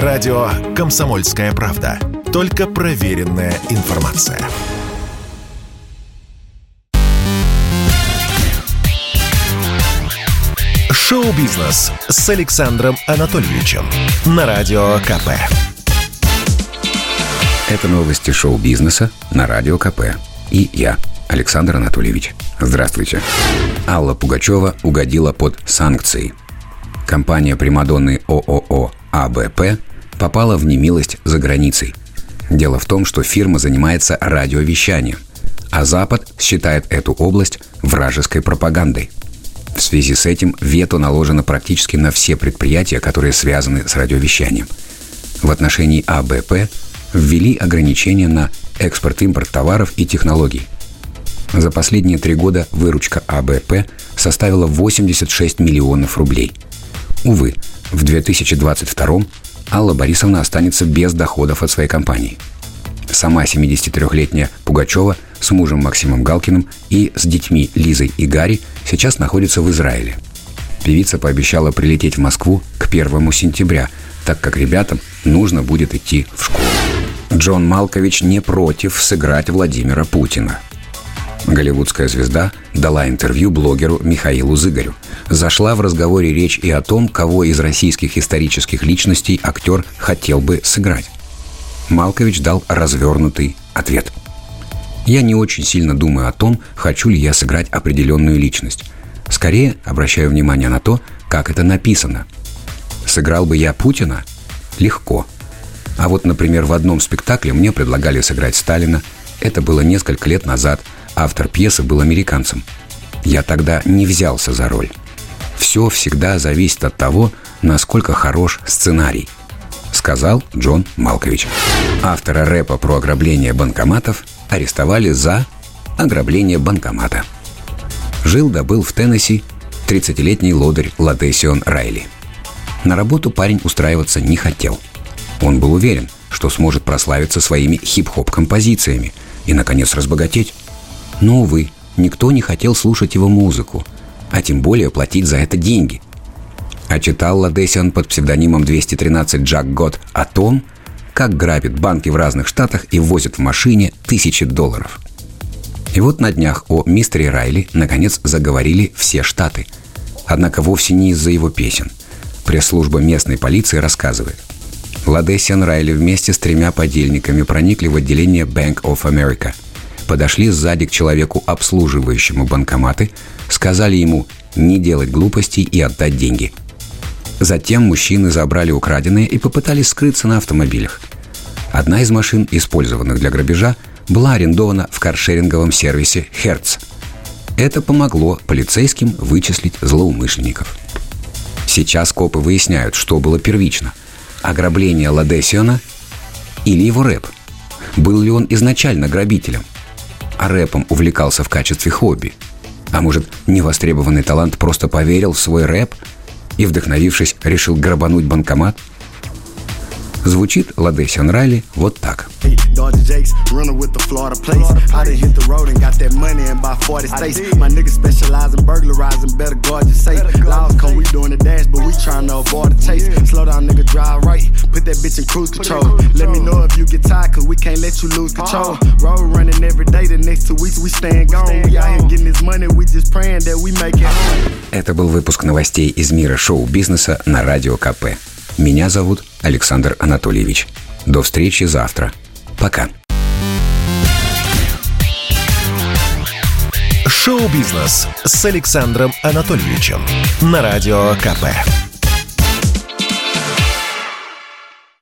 Радио «Комсомольская правда». Только проверенная информация. Шоу-бизнес с Александром Анатольевичем на Радио КП. Это новости шоу-бизнеса на Радио КП. И я, Александр Анатольевич. Здравствуйте. Алла Пугачева угодила под санкции. Компания Примадонны ООО АБП попала в немилость за границей. Дело в том, что фирма занимается радиовещанием, а Запад считает эту область вражеской пропагандой. В связи с этим вето наложено практически на все предприятия, которые связаны с радиовещанием. В отношении АБП ввели ограничения на экспорт-импорт товаров и технологий. За последние три года выручка АБП составила 86 миллионов рублей. Увы, в 2022 Алла Борисовна останется без доходов от своей компании. Сама 73-летняя Пугачева с мужем Максимом Галкиным и с детьми Лизой и Гарри сейчас находится в Израиле. Певица пообещала прилететь в Москву к 1 сентября, так как ребятам нужно будет идти в школу. Джон Малкович не против сыграть Владимира Путина. Голливудская звезда дала интервью блогеру Михаилу Зыгорю. Зашла в разговоре речь и о том, кого из российских исторических личностей актер хотел бы сыграть. Малкович дал развернутый ответ. «Я не очень сильно думаю о том, хочу ли я сыграть определенную личность. Скорее обращаю внимание на то, как это написано. Сыграл бы я Путина? Легко. А вот, например, в одном спектакле мне предлагали сыграть Сталина. Это было несколько лет назад. Автор пьесы был американцем. Я тогда не взялся за роль. Все всегда зависит от того, насколько хорош сценарий – сказал Джон Малкович. Автора рэпа про ограбление банкоматов арестовали за ограбление банкомата. Жил да был в Теннесси 30-летний лодырь Ладесион Райли. На работу парень устраиваться не хотел. Он был уверен, что сможет прославиться своими хип-хоп композициями и, наконец, разбогатеть. Но, увы, никто не хотел слушать его музыку, а тем более платить за это деньги – а читал Ладесиан под псевдонимом 213 Джак Год о том, как грабит банки в разных штатах и возит в машине тысячи долларов. И вот на днях о мистере Райли наконец заговорили все штаты. Однако вовсе не из-за его песен. Пресс-служба местной полиции рассказывает. Ладесиан Райли вместе с тремя подельниками проникли в отделение Bank of America. Подошли сзади к человеку, обслуживающему банкоматы, сказали ему не делать глупостей и отдать деньги – Затем мужчины забрали украденные и попытались скрыться на автомобилях. Одна из машин, использованных для грабежа, была арендована в каршеринговом сервисе «Херц». Это помогло полицейским вычислить злоумышленников. Сейчас копы выясняют, что было первично – ограбление Ладесиона или его рэп. Был ли он изначально грабителем? А рэпом увлекался в качестве хобби? А может, невостребованный талант просто поверил в свой рэп – и, вдохновившись, решил грабануть банкомат? Звучит Ладесион Райли вот так. Dodger Jakes, runner with the Florida place. I done hit the road and got that money in about 40 states. My niggas specialize in burglarizing, better guard your safe. Laws come, we doing the dash, but we trying to avoid the chase. Slow down, nigga, drive right. Put that bitch in cruise control. Let me know if you get tired, cause we can't let you lose control. Road running every day, the next two weeks we staying gone. We out here getting this money, we just praying that we make it home. Это был выпуск новостей из мира шоу-бизнеса на Радио КП. Меня зовут Александр Анатольевич. До встречи завтра. Пока. Шоу-бизнес с Александром Анатольевичем на Радио КП.